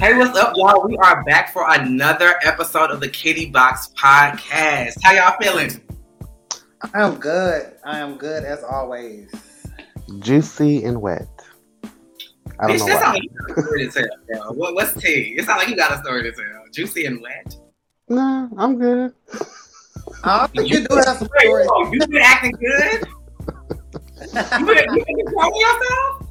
Hey, what's up, y'all? We are back for another episode of the Kitty Box Podcast. How y'all feeling? I'm good. I am good as always. Juicy and wet. I don't Bitch, know why. Like you got a story to tell. What, what's tea? It's not like you got a story to tell. Juicy and wet. Nah, I'm good. I think you, you do have some stories. You been acting good. you been, you been yourself.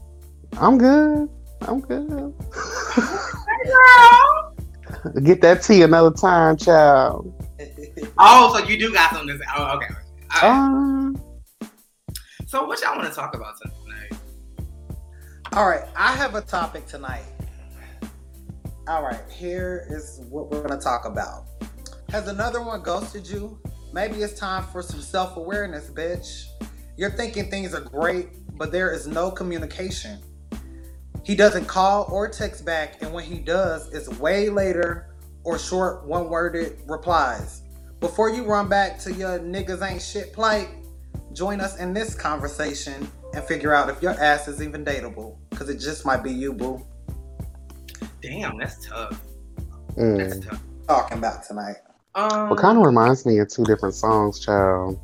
I'm good. I'm good. Hey, girl. Get that tea another time, child. Oh, so you do got something to say. Oh, okay. Uh, so what y'all want to talk about tonight? All right, I have a topic tonight. All right, here is what we're going to talk about. Has another one ghosted you? Maybe it's time for some self awareness, bitch. You're thinking things are great, but there is no communication. He doesn't call or text back, and when he does, it's way later or short, one worded replies. Before you run back to your niggas ain't shit plight, join us in this conversation and figure out if your ass is even dateable. Because it just might be you, boo. Damn, that's tough. Mm. That's tough. Talking about tonight. Um, well, kind of reminds me of two different songs, child.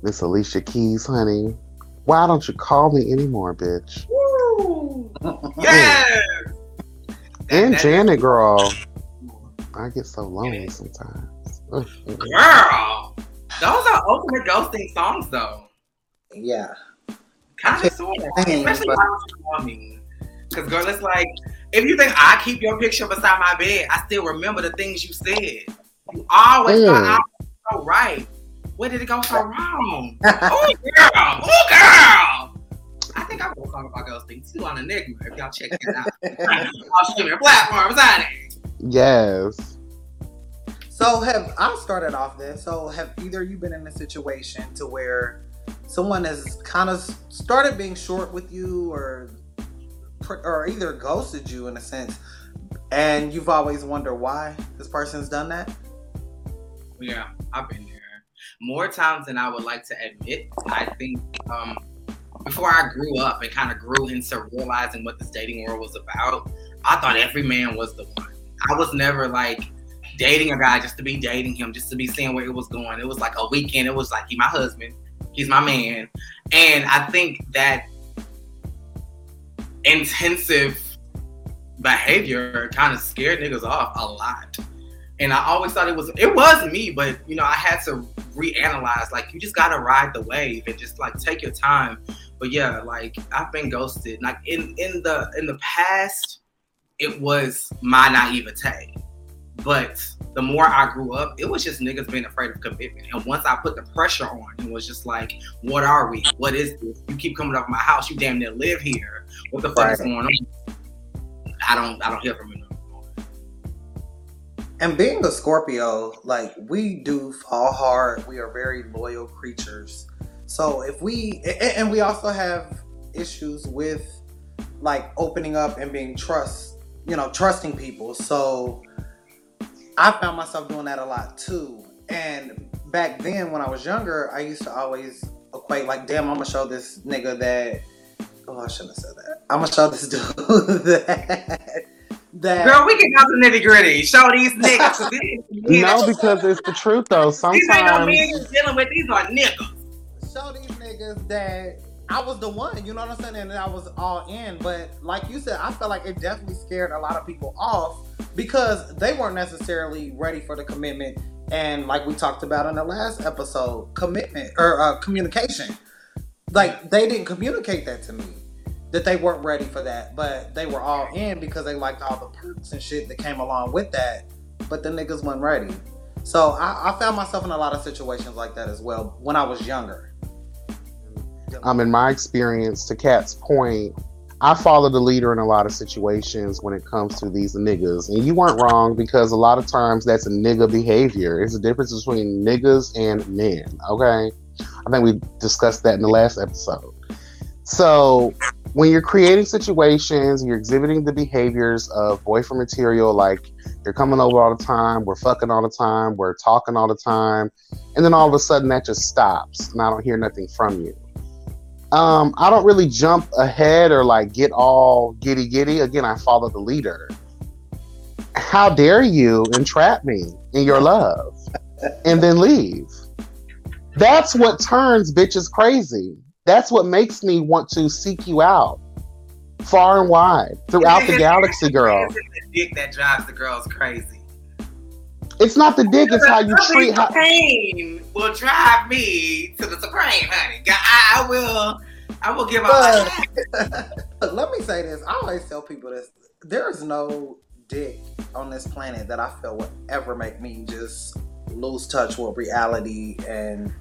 This Alicia Keys, honey. Why don't you call me anymore, bitch? Woo! Yes! and Janet, girl. I get so lonely sometimes. Girl, those are ultimate ghosting songs, though. Yeah. Kind of sort of. Especially but... Because, girl, it's like, if you think I keep your picture beside my bed, I still remember the things you said. You always mm. thought I was so right. Where did it go so wrong? oh, girl. Oh, girl. I think I'm going to talk about ghosting too on Enigma if y'all check that out. I'll streaming platforms, on it. Yes. So have I started off then? So have either you been in a situation to where someone has kind of started being short with you, or or either ghosted you in a sense, and you've always wondered why this person's done that? Yeah, I've been there more times than I would like to admit. I think um, before I grew up and kind of grew into realizing what this dating world was about, I thought every man was the one. I was never like dating a guy just to be dating him, just to be seeing where it was going. It was like a weekend. It was like he's my husband, he's my man, and I think that intensive behavior kind of scared niggas off a lot. And I always thought it was it was me, but you know I had to reanalyze. Like you just gotta ride the wave and just like take your time. But yeah, like I've been ghosted. Like in in the in the past, it was my naivete but the more I grew up, it was just niggas being afraid of commitment. And once I put the pressure on, it was just like, what are we? What is this? You keep coming up my house. You damn near live here. What the fuck right. is going on? I don't I don't hear from you. And being a Scorpio, like we do fall hard. We are very loyal creatures. So if we and we also have issues with like opening up and being trust, you know, trusting people. So I found myself doing that a lot too. And back then, when I was younger, I used to always equate like, "Damn, I'm gonna show this nigga that." Oh, I shouldn't have said that. I'm gonna show this dude that. That, Girl, we can go to nitty gritty. Show these niggas. no, because it's the truth though. Sometimes these ain't no men you're dealing with. These are niggas. Show these niggas that I was the one. You know what I'm saying? And I was all in. But like you said, I felt like it definitely scared a lot of people off because they weren't necessarily ready for the commitment. And like we talked about in the last episode, commitment or uh, communication. Like they didn't communicate that to me that they weren't ready for that, but they were all in because they liked all the perks and shit that came along with that. But the niggas weren't ready. So I, I found myself in a lot of situations like that as well when I was younger. Um, in my experience, to Kat's point, I follow the leader in a lot of situations when it comes to these niggas. And you weren't wrong because a lot of times that's a nigga behavior. It's a difference between niggas and men. Okay. I think we discussed that in the last episode. So when you're creating situations, you're exhibiting the behaviors of boyfriend material, like you're coming over all the time, we're fucking all the time, we're talking all the time, and then all of a sudden that just stops and I don't hear nothing from you. Um, I don't really jump ahead or like get all giddy giddy. Again, I follow the leader. how dare you entrap me in your love and then leave? That's what turns bitches crazy. That's what makes me want to seek you out far and wide throughout the galaxy, girl. The dick that drives the girls crazy. It's not the dick, it's how you treat how Pain will drive me to the supreme, honey. I, I will. I will give up. Look, let me say this. I always tell people this. There is no dick on this planet that I feel would ever make me just lose touch with reality and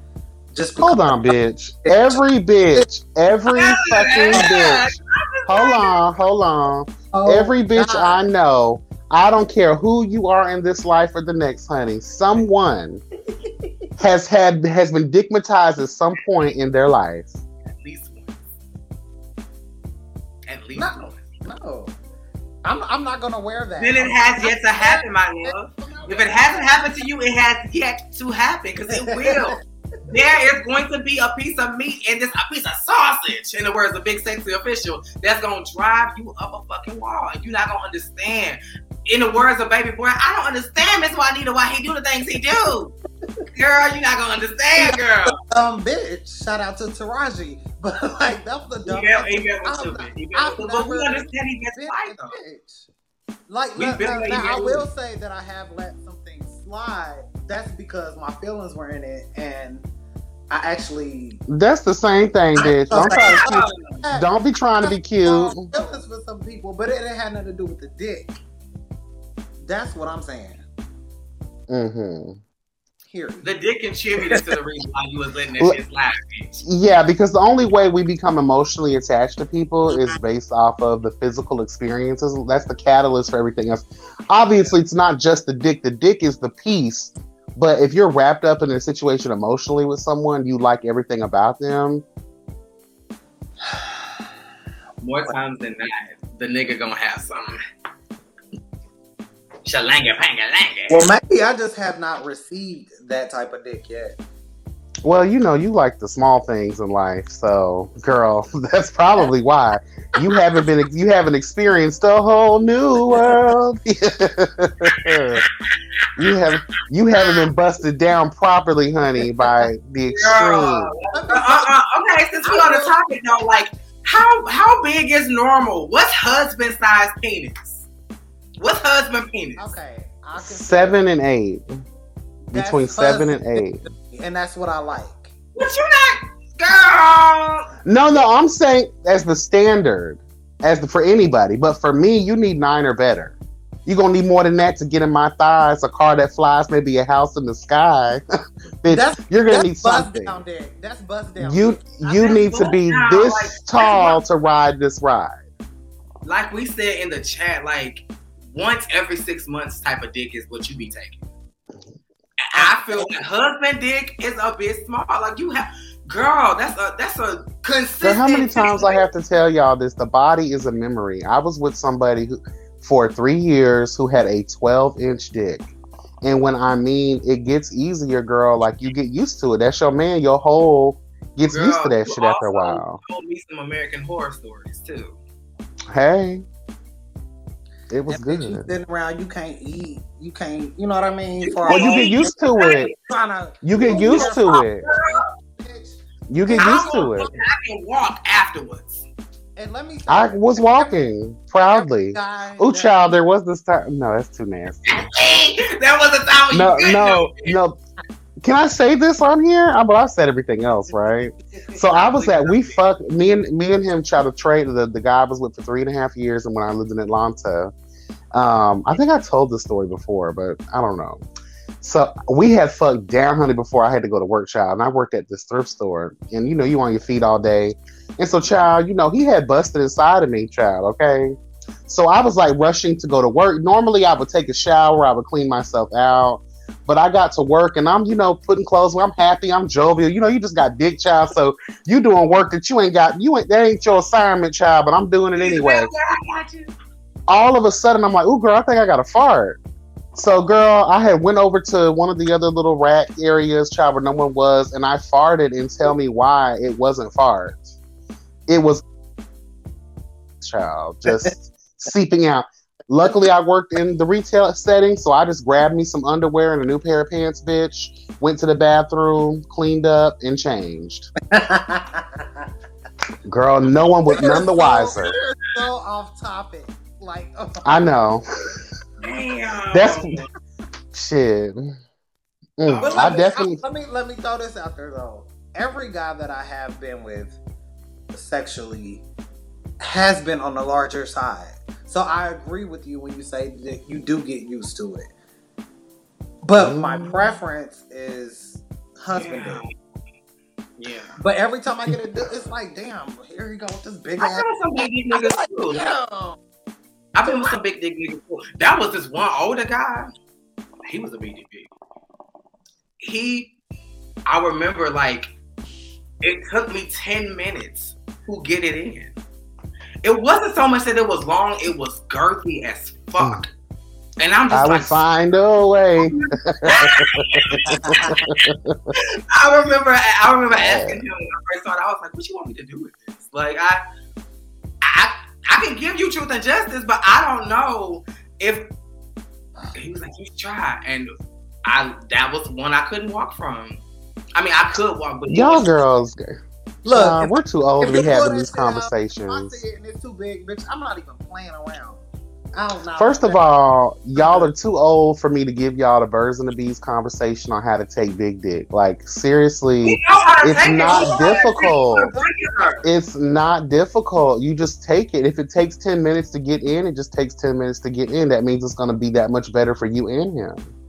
just Hold on, bitch. Every bitch, every fucking bitch. Hold on, hold on. Oh, Every bitch God. I know, I don't care who you are in this life or the next, honey. Someone has had has been dickmatized at some point in their life. At least once. At least No. once. No, I'm, I'm not gonna wear that. Then it has yet to happen, my love. If it hasn't happened to you, it has yet to happen because it will. There is going to be a piece of meat and this a piece of sausage, in the words of a Big Sexy Official, that's gonna drive you up a fucking wall, you're not gonna understand. In the words of Baby Boy, I don't understand Miss Juanita why he do the things he do. Girl, you're not gonna understand, girl. um, bitch. Shout out to Taraji, but like that's the dumb. Email, email was I've- stupid. Email I've But we understand he gets though. Like We've now, been now- now I will say that I have let some things slide. That's because my feelings were in it, and I actually That's the same thing, bitch. Don't try to cute. had Don't be trying to be cute. feelings for some people, but it, it had nothing to do with the dick. That's what I'm saying. Mm hmm Here, The dick contributed to the reason why you was letting that Well- shit slide, bitch. Yeah, because the only way we become emotionally attached to people is based off of the physical experiences. That's the catalyst for everything else. Obviously, it's not just the dick. The dick is the piece. But if you're wrapped up in a situation emotionally with someone, you like everything about them. More times than not, the nigga gonna have something. Shalanga panga langa. well, maybe I just have not received that type of dick yet. Well, you know, you like the small things in life. So, girl, that's probably why you haven't been you haven't experienced a whole new world. you have you haven't been busted down properly, honey, by the extreme. Uh, uh, okay, since we're on the topic though, like how how big is normal? What's husband size penis? What's husband penis? Okay, Seven and eight. That's Between seven and eight. and that's what I like. But you're not, girl. No, no, I'm saying as the standard, as the, for anybody. But for me, you need nine or better. You're gonna need more than that to get in my thighs, a car that flies, maybe a house in the sky. Bitch, That's you're gonna that's need bust something. down dick. That's bust down. You dick. you need to be now, this like, tall to ride this ride. Like we said in the chat, like once every six months type of dick is what you be taking. I feel like husband dick is a bit small. Like you have, girl, that's a that's a consistent. So how many times I have to tell y'all this? The body is a memory. I was with somebody who, for three years who had a 12 inch dick. And when I mean it gets easier, girl, like you get used to it. That's your man, your whole gets used to that shit after a while. Told me some American horror stories too. Hey. It was That bitch you good. sitting around, you can't eat, you can't, you know what I mean? For Well, you get used to it. To, You get used to it. You get used to it. I can walk afterwards. And let me. I was walking proudly. Guy Oh, that- child, there was this time. No, that's too nasty. that was a time when No, you no, couldn't no. Can I say this on here? I, but I've said everything else, right? So I was at we fuck me and me and him tried to trade the the guy I was with for three and a half years, and when I lived in Atlanta, um, I think I told this story before, but I don't know. So we had fucked down, honey, before I had to go to work, child, and I worked at this thrift store, and you know you on your feet all day, and so child, you know he had busted inside of me, child. Okay, so I was like rushing to go to work. Normally I would take a shower, I would clean myself out. But I got to work and I'm, you know, putting clothes where I'm happy, I'm jovial. You know, you just got dick child, so you doing work that you ain't got. You ain't that ain't your assignment, child. But I'm doing it anyway. I got you. All of a sudden, I'm like, "Ooh, girl, I think I got a fart." So, girl, I had went over to one of the other little rack areas, child, where no one was, and I farted. And tell me why it wasn't fart. It was child just seeping out. Luckily, I worked in the retail setting, so I just grabbed me some underwear and a new pair of pants, bitch. Went to the bathroom, cleaned up, and changed. Girl, no one was none the wiser. So off topic. Like, oh, I know. Damn. That's shit. Mm, But I let me, definitely. let me let me throw this out there though. Every guy that I have been with sexually has been on the larger side. So I agree with you when you say that you do get used to it. But my Mm. preference is husband Yeah. Yeah. But every time I get it, it's like, damn, here you go with this big I ass. been with some big dick niggas too. Damn. I've been with some big dick niggas too. That was this one older guy. He was a big dick. He, I remember like, it took me 10 minutes to get it in. It wasn't so much that it was long, it was girthy as fuck. And I'm just I just would find a way. I remember, I remember asking him when I first started. I was like, "What you want me to do with this?" Like, I, I, I can give you truth and justice, but I don't know if he was like, "You try," and I that was one I couldn't walk from. I mean, I could walk, but it Y'all was- girls, Look, uh, we're too old to be having these shit out, I conversations. see and it's too big, bitch. I'm not even playing around. I don't know. First of all, y'all are too old for me to give y'all the birds and the bees conversation on how to take big dick. Like seriously, We know how to It's not We know how to take it. difficult. We're breaking her. it's not difficult. You just take it. If it takes 10 minutes to get in, it just takes 10 minutes to get in. That means it's going to be that much better for you and him.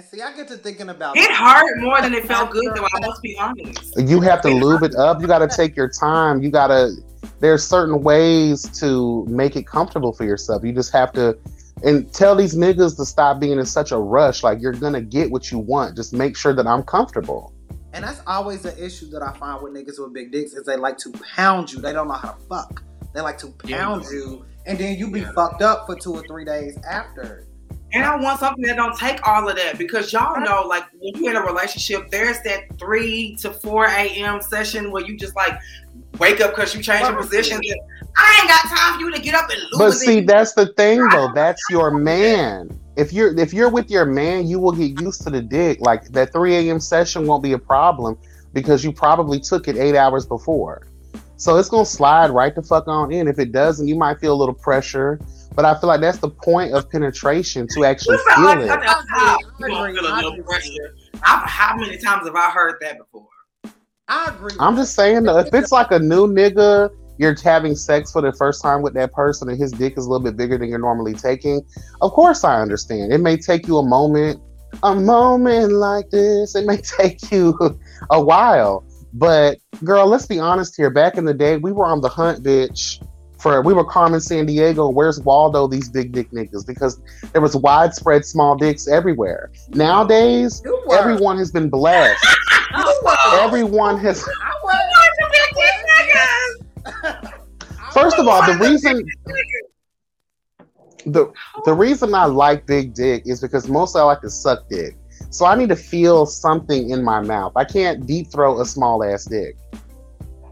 And see, I get to thinking about It hurt more than it felt good, though. I must be honest. You have to lube it up. You got to take your time. You got to, there's certain ways to make it comfortable for yourself. You just have to, and tell these niggas to stop being in such a rush. Like you're going to get what you want. Just make sure that I'm comfortable. And that's always an issue that I find with niggas with big dicks is they like to pound you. They don't know how to fuck. They like to pound Yeah. you, and then you be Yeah. fucked up for two or three days after. And I want something that don't take all of that because y'all know, like when you're in a relationship, there's that three to four a.m. session where you just like wake up because you change your position. I ain't got time for you to get up and lose But it. see, that's the thing though. That's your man. If you're if you're with your man, you will get used to the dick. Like that 3 a.m. session won't be a problem because you probably took it eight hours before. So it's gonna slide right the fuck on in. If it doesn't, you might feel a little pressure. But I feel like that's the point of penetration to actually feel like it. such a top. You I gonna oh, feel a I little agree. pressure. How, how many times have I heard that before? I agree. I'm with just saying though, if it's like a new nigga, you're having sex for the first time with that person and his dick is a little bit bigger than you're normally taking, of course I understand. It may take you a moment, a moment like this, it may take you a while. But girl, let's be honest here. Back in the day, we were on the hunt, bitch. For we were Carmen Sandiego. Where's Waldo? These big dick niggas because there was widespread small dicks everywhere. Nowadays, everyone has been blessed. Everyone has First of all, the reason the the reason I like big dick is because mostly I like to suck dick. So I need to feel something in my mouth. I can't deep throat a small ass dick.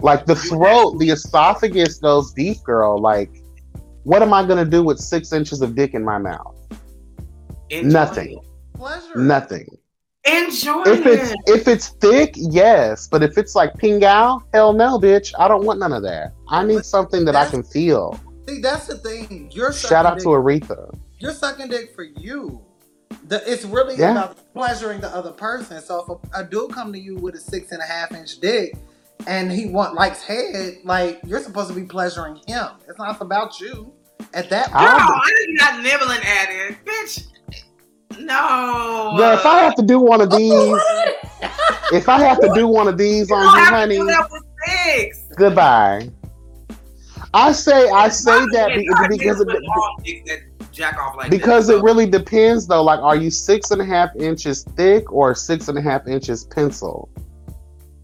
Like the throat, the esophagus goes deep, girl. Like, what am I gonna do with six inches of dick in my mouth? Enjoy Nothing. pleasure. Nothing. it. Enjoy If it's it. if it's thick, yes. But if it's like pingao, hell no, bitch. I don't want none of that. I need something that I can feel. See, that's the thing. You're Shout out dick- to Aretha. You're sucking dick for you. The, it's really Yeah. about pleasuring the other person. So if a, a dude come to you with a six and a half inch dick and he want likes head, like you're supposed to be pleasuring him. It's not about you. At that Girl, point, I'll- I did not nibbling at it, bitch. No. Girl, if I have to do one of these, if I have to do one of these you on you, honey, do that with sex. goodbye. I say I say Why that can't be- y'all because niggas it, with long dicks that jack off like because this, it really depends though. Like, are you six and a half inches thick or six and a half inches pencil?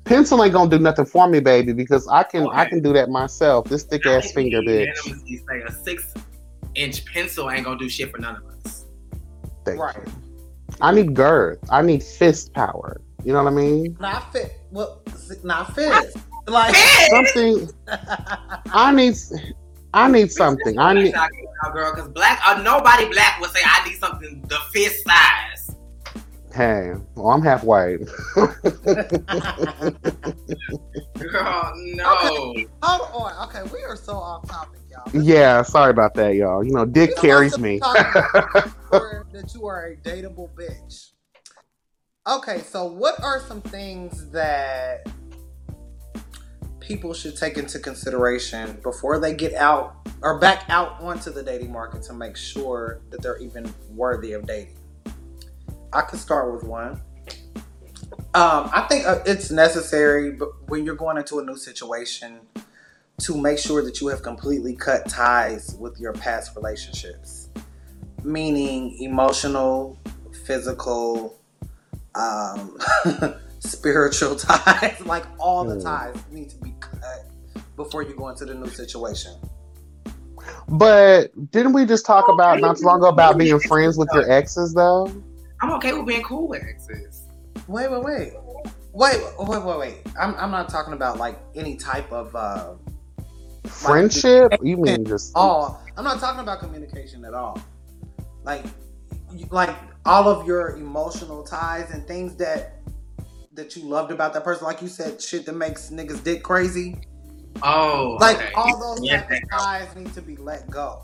Pencil ain't gonna do nothing for me, baby, because I can I can do that myself. This thick ass I finger, bitch. unanimously say a six inch pencil ain't gonna do shit for none of us. Thank right? you. I need girth. I need fist power. You know what I mean? Not fit. Well, not fist. Like Something. I need. I need something. I need. Shocking. now, girl, because black, uh, nobody black would say I need something the fist size. Hey, well, I'm half white. girl, no. Okay. Hold on. Okay, we are so off topic, y'all. yeah, sorry about that, y'all. You know, dick We're carries me. be talking about that you are a dateable bitch. Okay, so what are some things that people should take into consideration before they get out or back out onto the dating market to make sure that they're even worthy of dating? I could start with one. Um, I think uh, it's necessary, but when you're going into a new situation, to make sure that you have completely cut ties with your past relationships, meaning emotional, physical, um, spiritual ties. Like all the Hmm. ties need to be cut before you go into the new situation. But didn't we just talk about not too long ago about being friends with your exes though? I'm okay with being cool with exes. Wait, wait, wait. Wait, wait, wait, wait. I'm, I'm not talking about like any type of uh Friendship? You mean just all. I'm not talking about communication at all. Like, like all of your emotional ties and things that that you loved about that person. Like you said, shit that makes niggas dick crazy. Oh, Like okay. all those Yeah, of ties need to be let go.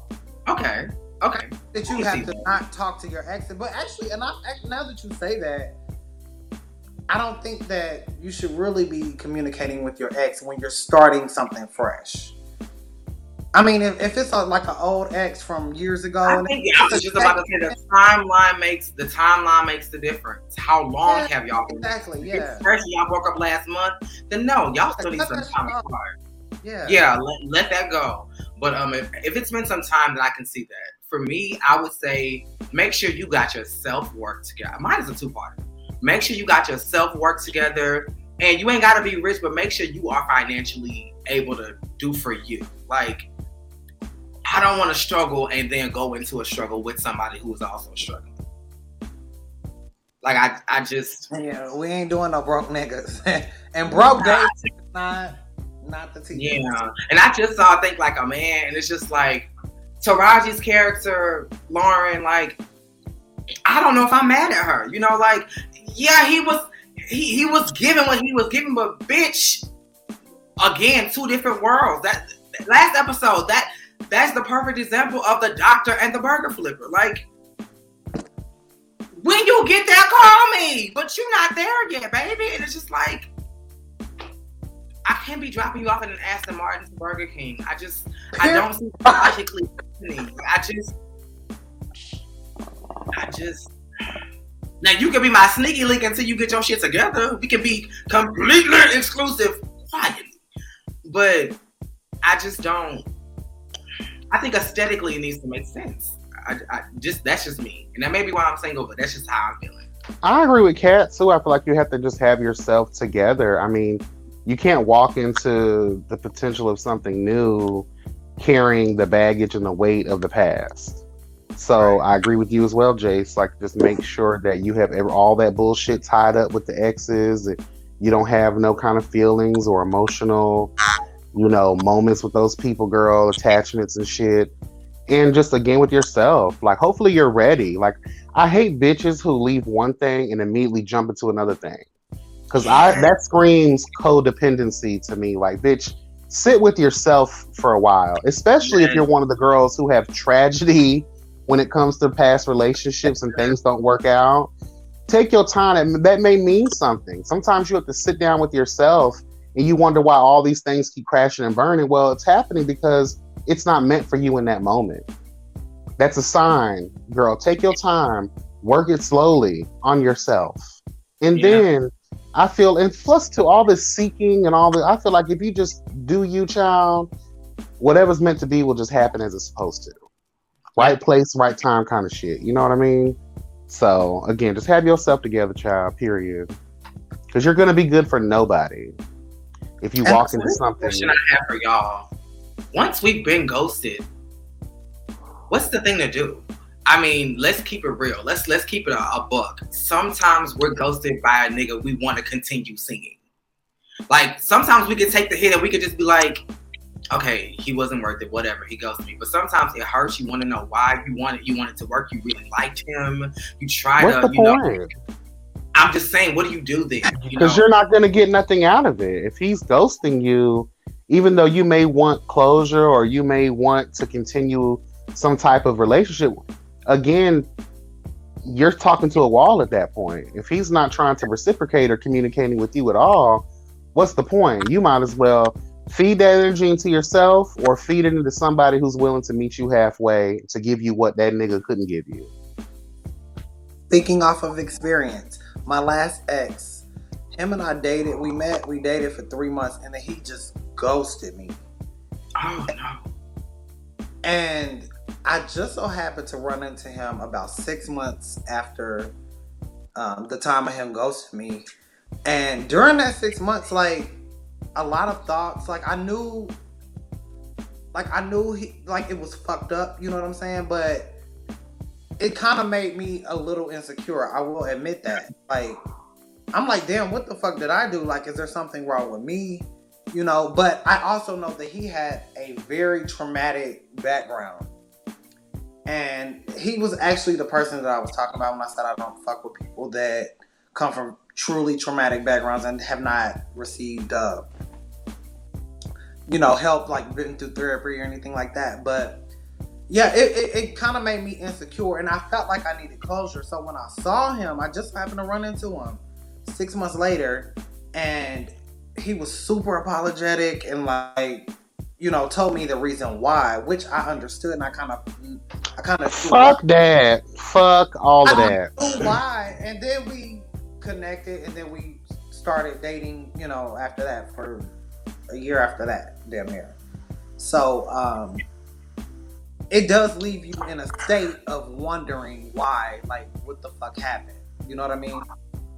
Okay, okay. That you have to not talk to your ex. But actually, and I, now that you say that, I don't think that you should really be communicating with your ex when you're starting something fresh. I mean, if, if it's a, like an old ex from years ago, I think I was just about to say the timeline makes the timeline makes the difference. How long Yeah, have y'all been? exactly, yeah. fresh y'all broke up last month, then no, y'all still need some time apart. yeah, Yeah, let, let that go. But um, if, if it's been some time, then I can see that. For me, I would say make sure you got your self work together. Mine is a two part. Make sure you got your self work together, and you ain't got to be rich, but make sure you are financially able to do for you. Like, I don't want to struggle and then go into a struggle with somebody who is also struggling. Like I, I just Yeah, we ain't doing no broke niggas. and broke is not not the team. Yeah, and I just saw think like a man, and it's just like Taraji's character, Lauren. Like, I don't know if I'm mad at her. You know, like, yeah, he was he he was given what he was given, but bitch, again, two different worlds. That last episode, that that's the perfect example of the doctor and the burger flipper. Like. When you get there, call me. But you're not there yet, baby. And it's just like, I can't be dropping you off at an Aston Martin to Burger King. I just, I don't see logically. happening. I just, I just. Now you can be my sneaky link until you get your shit together. We can be completely exclusive quietly, but I just don't. I think aesthetically it needs to make sense. I, I just that's just me, and that may be why I'm single, but that's just how I'm feeling. I agree with Kat too. I feel like you have to just have yourself together. I mean, you can't walk into the potential of something new carrying the baggage and the weight of the past. So I agree with you as well, Jace. Like, just make sure that you have ever, all that bullshit tied up with the exes. That you don't have no kind of feelings or emotional, you know, moments with those people, girl, attachments and shit. And just again with yourself. Like, hopefully you're ready. Like, I hate bitches who leave one thing and immediately jump into another thing. Cause I that screams codependency to me. Like, bitch, sit with yourself for a while. Especially if you're one of the girls who have tragedy when it comes to past relationships and things don't work out. Take your time. and That may mean something. Sometimes you have to sit down with yourself and you wonder why all these things keep crashing and burning. Well, it's happening because it's not meant for you in that moment. That's a sign, girl. Take your time, work it slowly on yourself. And Yeah. then I feel, and plus to all this seeking and all the, I feel like if you just do you, child, whatever's meant to be will just happen as it's supposed to. Right place, right time kind of shit. You know what I mean? So again, just have yourself together, child, period. Because you're going to be good for nobody if you walk into something. question I have for y'all. Once we've been ghosted, what's the thing to do? I mean, let's keep it real. Let's let's keep it a, a buck. Sometimes we're ghosted by a nigga we want to continue singing. Like sometimes we could take the hit and we could just be like, okay, he wasn't worth it, whatever. He to me. But sometimes it hurts. You want to know why you want it. You want it to work. You really liked him. You try What's to, the you know. point? I'm just saying, what do you do then? You? Because you're not going to get nothing out of it. If he's ghosting you, even though you may want closure or you may want to continue some type of relationship, again, you're talking to a wall at that point. If he's not trying to reciprocate or communicating with you at all, what's the point? You might as well feed that energy into yourself or feed it into somebody who's willing to meet you halfway to give you what that nigga couldn't give you. Speaking off of experience, my last ex, him and I dated. We met. We dated for three months, and then he just ghosted me. oh no. And I just so happened to run into him about six months after um, the time of him ghosting me. And during that six months, like a lot of thoughts, like I knew, like I knew he, like it was fucked up. You know what I'm saying? But it kind of made me a little insecure. I will admit that. Like I'm like, damn, what the fuck did I do? Like, is there something wrong with me? You know, but I also know that he had a very traumatic background. And he was actually the person that I was talking about when I said I don't fuck with people that come from truly traumatic backgrounds and have not received, uh, you know, help, like been through therapy or anything like that. But yeah, it, it, it kind of made me insecure and I felt like I needed closure. So when I saw him, I just happened to run into him six months later and he was super apologetic and like you know told me the reason why which i understood and i kind of i kind of Fuck that. Fuck all of that. why and then we connected and then we started dating you know after that for a year after that damn near so um it does leave you in a state of wondering why like what the fuck happened you know what i mean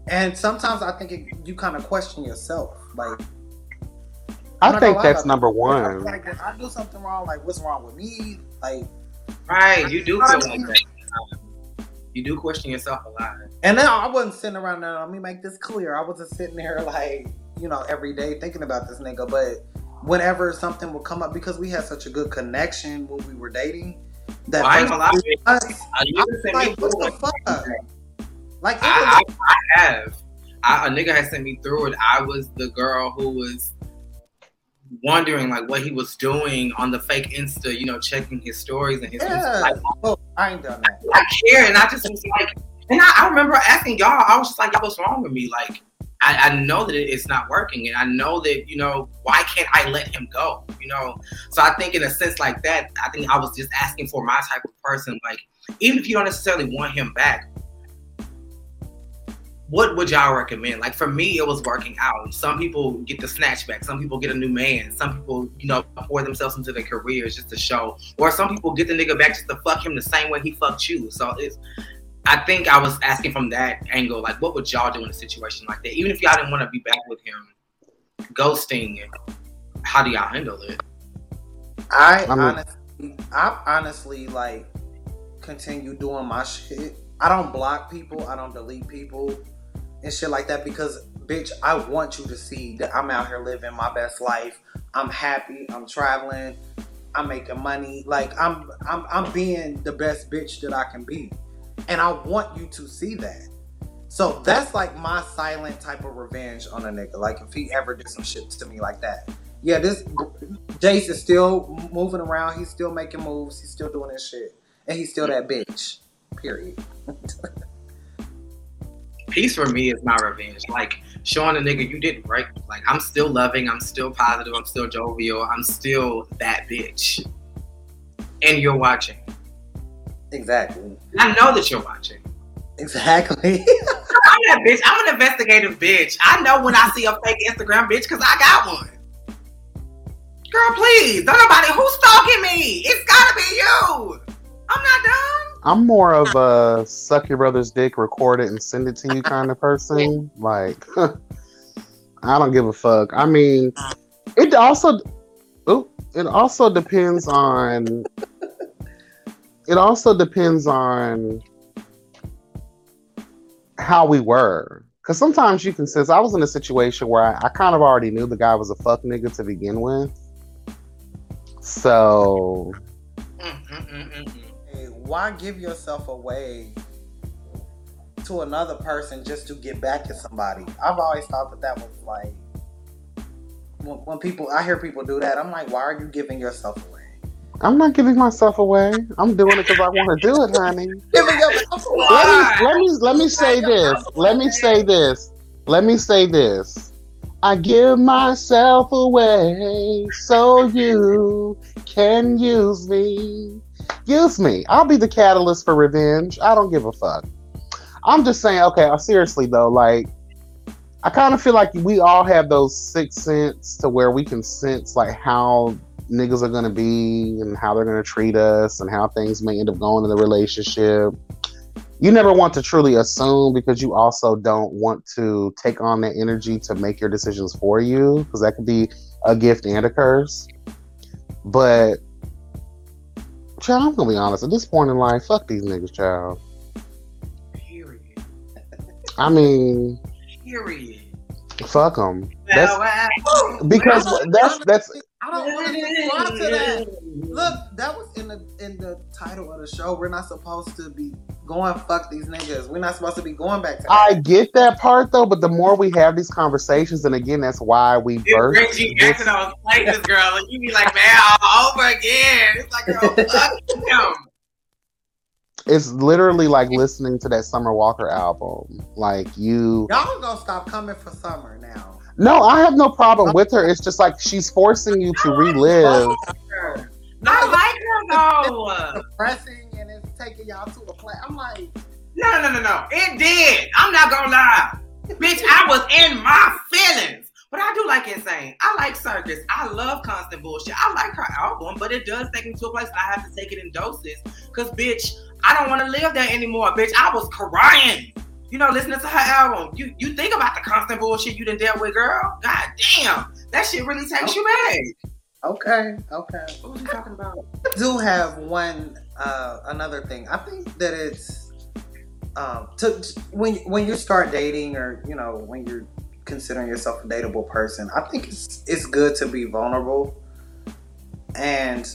and sometimes i think it, you kind of question yourself like I think lie that's about number it. one. Like, did I do something wrong? Like, what's wrong with me? Like, Right, you do feel like that. You do question yourself a lot. and then I wasn't sitting around there. Let me make this clear. I wasn't sitting there like, you know, every day thinking about this nigga. But whenever something would come up, because we had such a good connection when we were dating, that Well, I ain't gonna lie us, you can send me like, what the it. fuck? like, I, was, I, I have. I, a nigga had sent me through it. I was the girl who was wondering like what he was doing on the fake Insta, you know, checking his stories and his yeah. like Oh, I ain't done that. I care, and I just was like, and I, I remember asking y'all, I was just like, what's wrong with me? Like, I, I know that it- it's not working, and I know that you know why can't I let him go? You know, so I think in a sense like that, I think I was just asking for my type of person. Like, even if you don't necessarily want him back, what would y'all recommend? Like for me, it was working out. Some people get the snatch back. Some people get a new man. Some people, you know, pour themselves into their careers just to show. Or some people get the nigga back just to fuck him the same way he fucked you. So it's. I think I was asking from that angle, like, what would y'all do in a situation like that? Even if y'all didn't want to be back with him, ghosting. How do y'all handle it? I I honestly, I honestly like continue doing my shit. I don't block people. I don't delete people and shit like that because, bitch, I want you to see that I'm out here living my best life. I'm happy. I'm traveling. I'm making money. Like I'm, I'm, I'm being the best bitch that I can be, and I want you to see that. So that's like my silent type of revenge on a nigga. Like if he ever did some shit to me like that. Yeah, this Jace is still moving around. He's still making moves. He's still doing his shit, and he's still that bitch. Period. Peace for me is my revenge. Like showing a nigga you didn't break. me. Like I'm still loving. I'm still positive. I'm still jovial. I'm still that bitch. And you're watching. Exactly. I know that you're watching. Exactly. I'm that bitch. I'm an investigative bitch. I know when I see a fake Instagram bitch because I got one. Girl, please. Don't nobody who's stalking me. It's gotta be you. I'm not dumb. I'm more of a suck your brother's dick, record it, and send it to you kind of person. Like, I don't give a fuck. I mean, it also, it also depends on. It also depends on how we were. Because sometimes you can, since I was in a situation where I, I kind of already knew the guy was a fuck nigga to begin with. So Mm, mm, mm, mm why give yourself away to another person just to get back at somebody? I've always thought that that was like when, when people I hear people do that. I'm like, why are you giving yourself away? I'm not giving myself away. I'm doing it because I want to do it, honey. Giving yourself away. Let me let me let me say this. Let me say this. Let me say this. I give myself away so you can use me. Use me. I'll be the catalyst for revenge. I don't give a fuck. I'm just saying, okay, uh, seriously though, like I kind of feel like we all have those sixth sense to where we can sense like how niggas are gonna be and how they're gonna treat us and how things may end up going in the relationship. You never want to truly assume because you also don't want to take on that energy to make your decisions for you because that could be a gift and a curse. But child, I'm gonna be honest. At this point in life, fuck these niggas, child. Period. I mean, Period. fuck them. That's because that's that's I don't want to respond to that. Look, that was in the in the title of the show. We're not supposed to be going fuck these niggas. We're not supposed to be going back to that. I get that part though, but the more we have these conversations, and again, that's why we It birth brings you back to this. those places, girl, and you be like, man, all over again. It's like, girl, fuck him. It's literally like listening to that Summer Walker album. Like you, Y'all gonna stop coming for summer now. No, I have no problem with her. It's just like she's forcing you to relive. I like her though. Depressing and it's taking y'all to a place. I'm like, No, no, no, no. It did. I'm not gonna lie. Bitch, I was in my feelings. But I do like Insane. I like Circus. I love Constant Bullshit. I like her album, but it does take me to a place that I have to take it in doses. Because, bitch, I don't want to live there anymore. Bitch, I was crying. You know, listening to her album. You you think about the constant bullshit you done dealt with, girl. God damn. That shit really takes you back. okay, okay. What was you talking about? I do have one uh another thing. I think that it's um to when when you start dating or you know when you're considering yourself a dateable person, I think it's it's good to be vulnerable and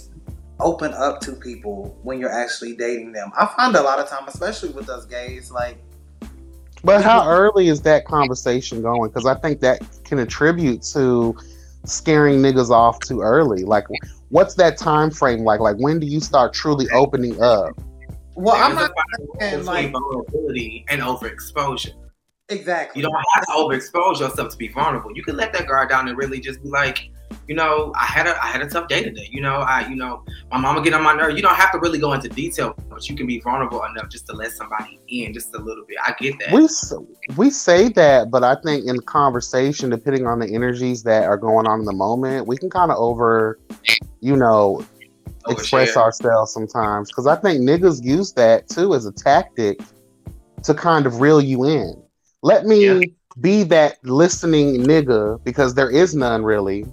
open up to people when you're actually dating them. I find a lot of time, especially with us gays, like But how early is that conversation going? Because I think that can attribute to scaring niggas off too early. Like, what's that time frame like? Like, when do you start truly opening up? well, I'm There's not saying, like- vulnerability and overexposure. exactly. You don't have to overexpose yourself to be vulnerable. You can let that guard down and really just be like, you know, I had a I had a tough day today. You know, I you know, my mama get on my nerve. You don't have to really go into detail, but you can be vulnerable enough just to let somebody in just a little bit. I get that. We we say that, but I think in conversation, depending on the energies that are going on in the moment, we can kind of over, you know, express ourselves sometimes. Because I think niggas use that too as a tactic to kind of reel you in. Let me Yeah. be that listening nigga because there is none really.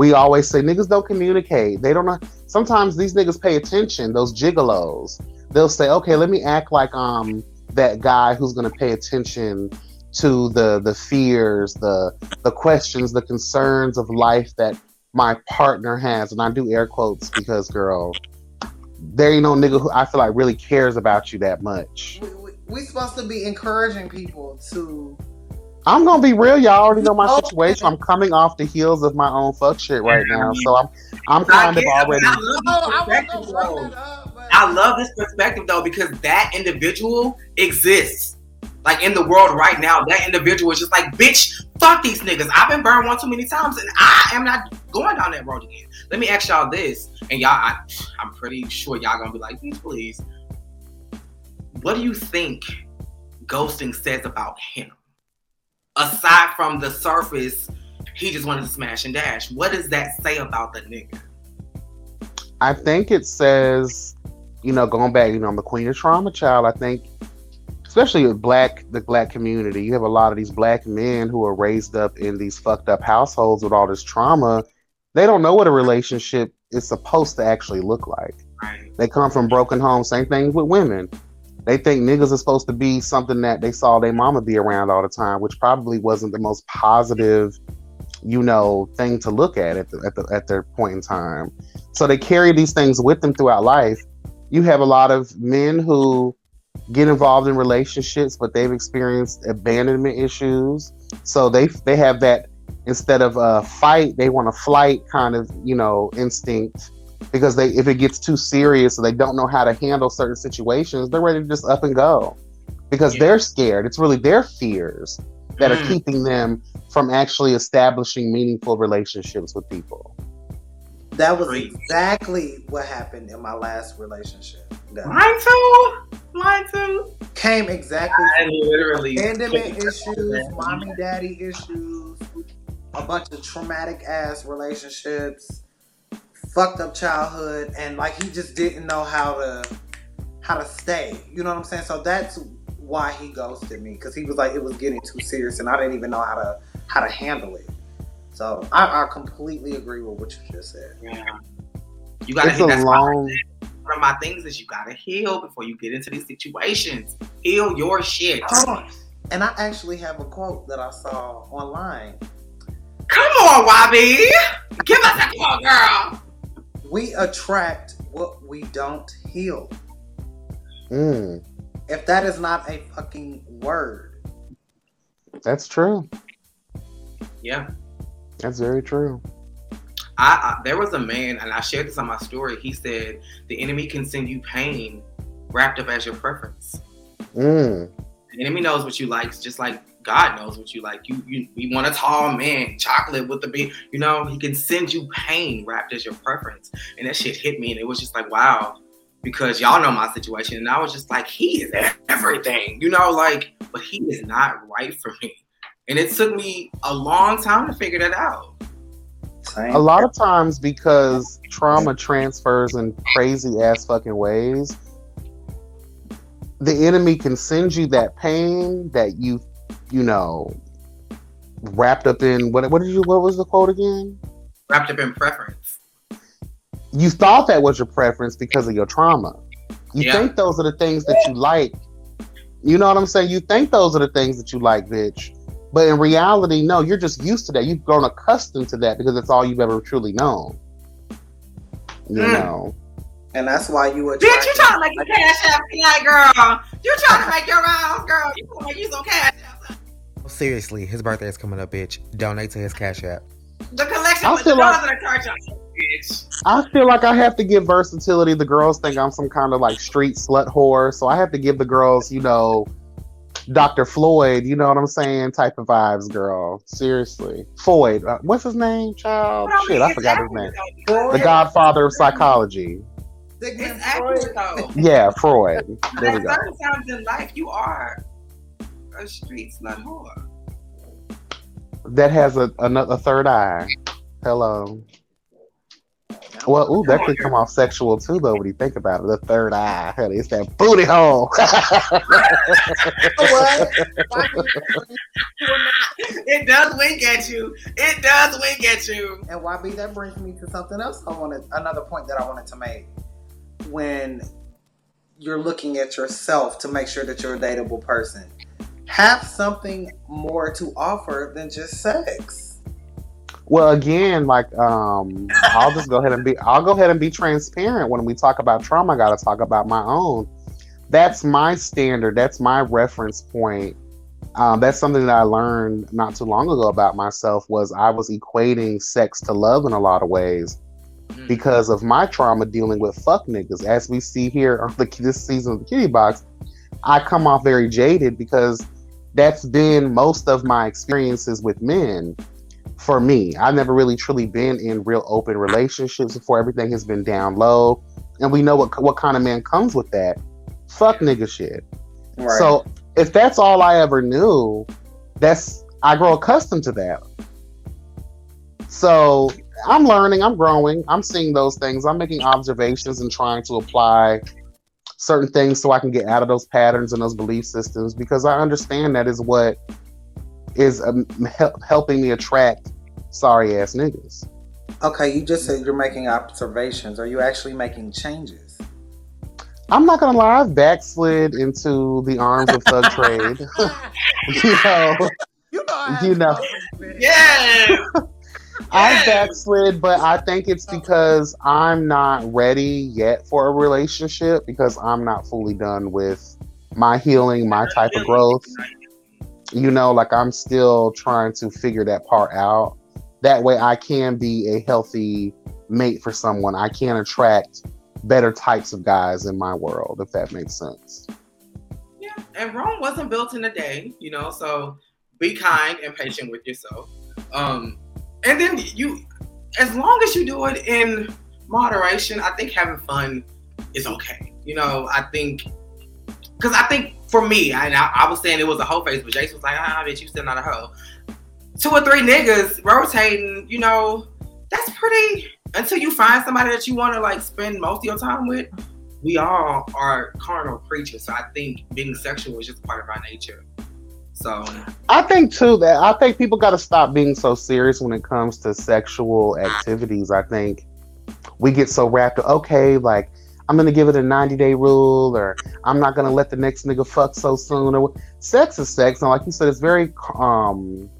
We always say niggas don't communicate. They don't know. Sometimes these niggas pay attention. Those gigolos. They'll say, "Okay, let me act like um that guy who's gonna pay attention to the the fears, the the questions, the concerns of life that my partner has." And I do air quotes because, girl, there ain't no nigga who I feel like really cares about you that much. we, we, we supposed to be encouraging people to I'm gonna be real, y'all already know my Oh, situation. I'm coming off the heels of my own fuck shit right now, mm-hmm. so I'm I'm I kind of already. I love this I perspective, though. up, I love this perspective though because that individual exists. Like in the world right now, that individual is just like, bitch, fuck these niggas. I've been burned one too many times and I am not going down that road again. Let me ask y'all this, and y'all, I, I'm pretty sure y'all gonna be like, please, please. What do you think ghosting says about him? Aside from the surface, he just wanted to smash and dash. What does that say about the nigga? I think it says, you know, going back, you know, I'm the queen of trauma child. I think, especially with black, the black community, you have a lot of these black men who are raised up in these fucked up households with all this trauma. They don't know what a relationship is supposed to actually look like. Right? They come from broken homes. Same thing with women. They think niggas are supposed to be something that they saw their mama be around all the time, which probably wasn't the most positive you know, thing to look at at, the, at, the, at their point in time. So they carry these things with them throughout life. You have a lot of men who get involved in relationships, but they've experienced abandonment issues. So they they have that instead of a fight, they want a flight kind of you know instinct because they if it gets too serious or they don't know how to handle certain situations, they're ready to just up and go because yeah. they're scared. It's really their fears that mm. are keeping them from actually establishing meaningful relationships with people. That was exactly what happened in my last relationship. Mine too. Mine too. Came exactly. I literally abandonment issues, mommy daddy issues, a bunch of traumatic ass relationships, fucked up childhood, and like he just didn't know how to how to stay. You know what I'm saying? So that's why he ghosted me because he was like it was getting too serious, and I didn't even know how to how to handle it. So I, I completely agree with what you just said. Yeah. You gotta. It's a long. One of my things is you gotta heal before you get into these situations. Heal your shit. Oh, and I actually have a quote that I saw online. Come on, Wabi. Give us a quote, girl. We attract what we don't heal. Mm. If that is not a fucking word. That's true. Yeah. That's very true. I, I, there was a man, and I shared this on my story. He said the enemy can send you pain wrapped up as your preference. Mm. The enemy knows what you like, just like God knows what you like. You, you, we want a tall man, chocolate with the beat. You know, he can send you pain wrapped as your preference, and that shit hit me, and it was just like, wow, because y'all know my situation, and I was just like, he is everything, you know, like, but he is not right for me. And it took me a long time to figure that out. A lot of times because trauma transfers in crazy ass fucking ways, the enemy can send you that pain that you, you know, wrapped up in what? What did you? What was the quote again? Wrapped up in preference. You thought that was your preference because of your trauma. You yeah. think those are the things that you like. You know what I'm saying? You think those are the things that you like, bitch. But in reality, no, you're just used to that. You've grown accustomed to that because it's all you've ever truly known. You mm. know. And that's why you were. Bitch, you trying to make your cash out tonight, girl. You trying to make your rounds, girl. You want to use some cash out. Seriously, his birthday is coming up, bitch. Donate to his cash app. The collection I feel like, bitch. I feel like I have to give versatility. The girls think I'm some kind of like street slut whore, so I have to give the girls, you know, Dr. Floyd, you know what I'm saying? Type of vibes, girl. Seriously. Floyd. Uh, what's his name, child? Well, Shit, I forgot his name. Freud. The godfather of psychology. It's accurate, though. Yeah, Freud. There we go. certain times in life, you are a street slut whore. That has a, a, a third eye. Hello. Well, ooh, that could come off sexual too, though. When you think about it, the third eye, honey, it's that booty hole. it does wink at you. It does wink at you. And YB, that brings me to something else. I wanted another point that I wanted to make. When you're looking at yourself to make sure that you're a dateable person, have something more to offer than just sex. Well, again, like um, I'll just go ahead and be I'll go ahead and be transparent when we talk about trauma. I got to talk about my own. That's my standard. That's my reference point. Um, that's something that I learned not too long ago about myself. Was I was equating sex to love in a lot of ways mm. because of my trauma dealing with fuck niggas. As we see here on the this season of the Kitty Box, I come off very jaded because that's been most of my experiences with men for me. I've never really truly been in real open relationships before. Everything has been down low, and we know what what kind of man comes with that. Fuck nigga shit. Right. So if that's all I ever knew, that's I grow accustomed to that. So I'm learning, I'm growing, I'm seeing those things, I'm making observations and trying to apply certain things so I can get out of those patterns and those belief systems because I understand that is what is um, help, helping me attract sorry ass niggas. Okay, you just said you're making observations. Are you actually making changes? I'm not gonna lie, I've backslid into the arms of thug trade. you know, you know, you know, Yes. I backslid, but I think it's because I'm not ready yet for a relationship because I'm not fully done with my healing, my type of growth. You know, like I'm still trying to figure that part out. That way I can be a healthy mate for someone. I can attract better types of guys in my world, if that makes sense. Yeah, and Rome wasn't built in a day, you know. So be kind and patient with yourself. Um, and then you, as long as you do it in moderation, I think having fun is okay. You know, I think because I think for me, I, I was saying it was a hoe face, but Jason was like, ah, bitch, you still not a hoe. Two or three niggas rotating, you know, that's pretty. Until you find somebody that you want to like spend most of your time with, we all are carnal creatures. So I think being sexual is just part of our nature. So I think too that I think people got to stop being so serious when it comes to sexual activities. I think we get so wrapped. Up. Okay, like I'm gonna give it a 90 day rule, or I'm not gonna let the next nigga fuck so soon. Or sex is sex, and like you said, it's very um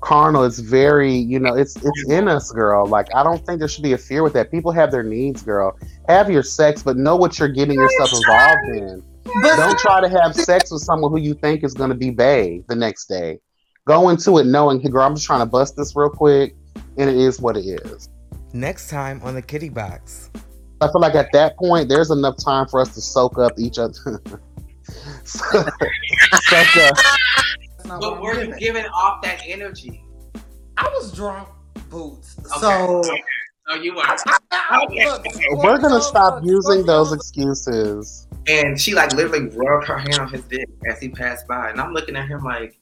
carnal. It's very you know, it's it's in us, girl. Like I don't think there should be a fear with that. People have their needs, girl. Have your sex, but know what you're getting yourself involved in. But Don't try to have sex with someone who you think is going to be bae the next day. Go into it knowing, hey, girl, I'm just trying to bust this real quick, and it is what it is. Next time on the kitty box. I feel like at that point, there's enough time for us to soak up each other. soak up. that's what but I'm were you giving. giving off that energy? I was drunk, boots. Okay. So No, you were. I, I, Okay. look, We're gonna Scorpio- stop using those Scorpio- excuses. And she like literally rubbed her hand on his dick as he passed by, and I'm looking at him like,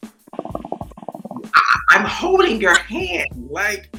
I'm holding your hand. Like